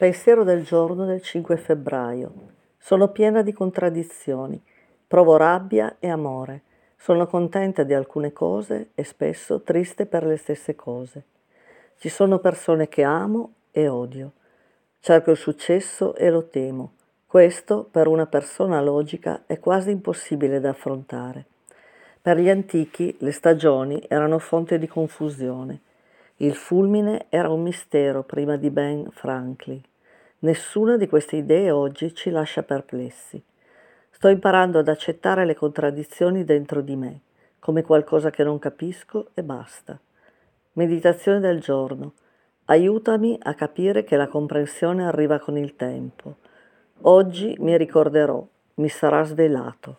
Pensiero del giorno del 5 febbraio. Sono piena di contraddizioni. Provo rabbia e amore. Sono contenta di alcune cose e spesso triste per le stesse cose. Ci sono persone che amo e odio. Cerco il successo e lo temo. Questo per una persona logica è quasi impossibile da affrontare. Per gli antichi le stagioni erano fonte di confusione. Il fulmine era un mistero prima di Ben Franklin. Nessuna di queste idee oggi ci lascia perplessi. Sto imparando ad accettare le contraddizioni dentro di me, come qualcosa che non capisco e basta. Meditazione del giorno. Aiutami a capire che la comprensione arriva con il tempo. Oggi mi ricorderò, mi sarà svelato.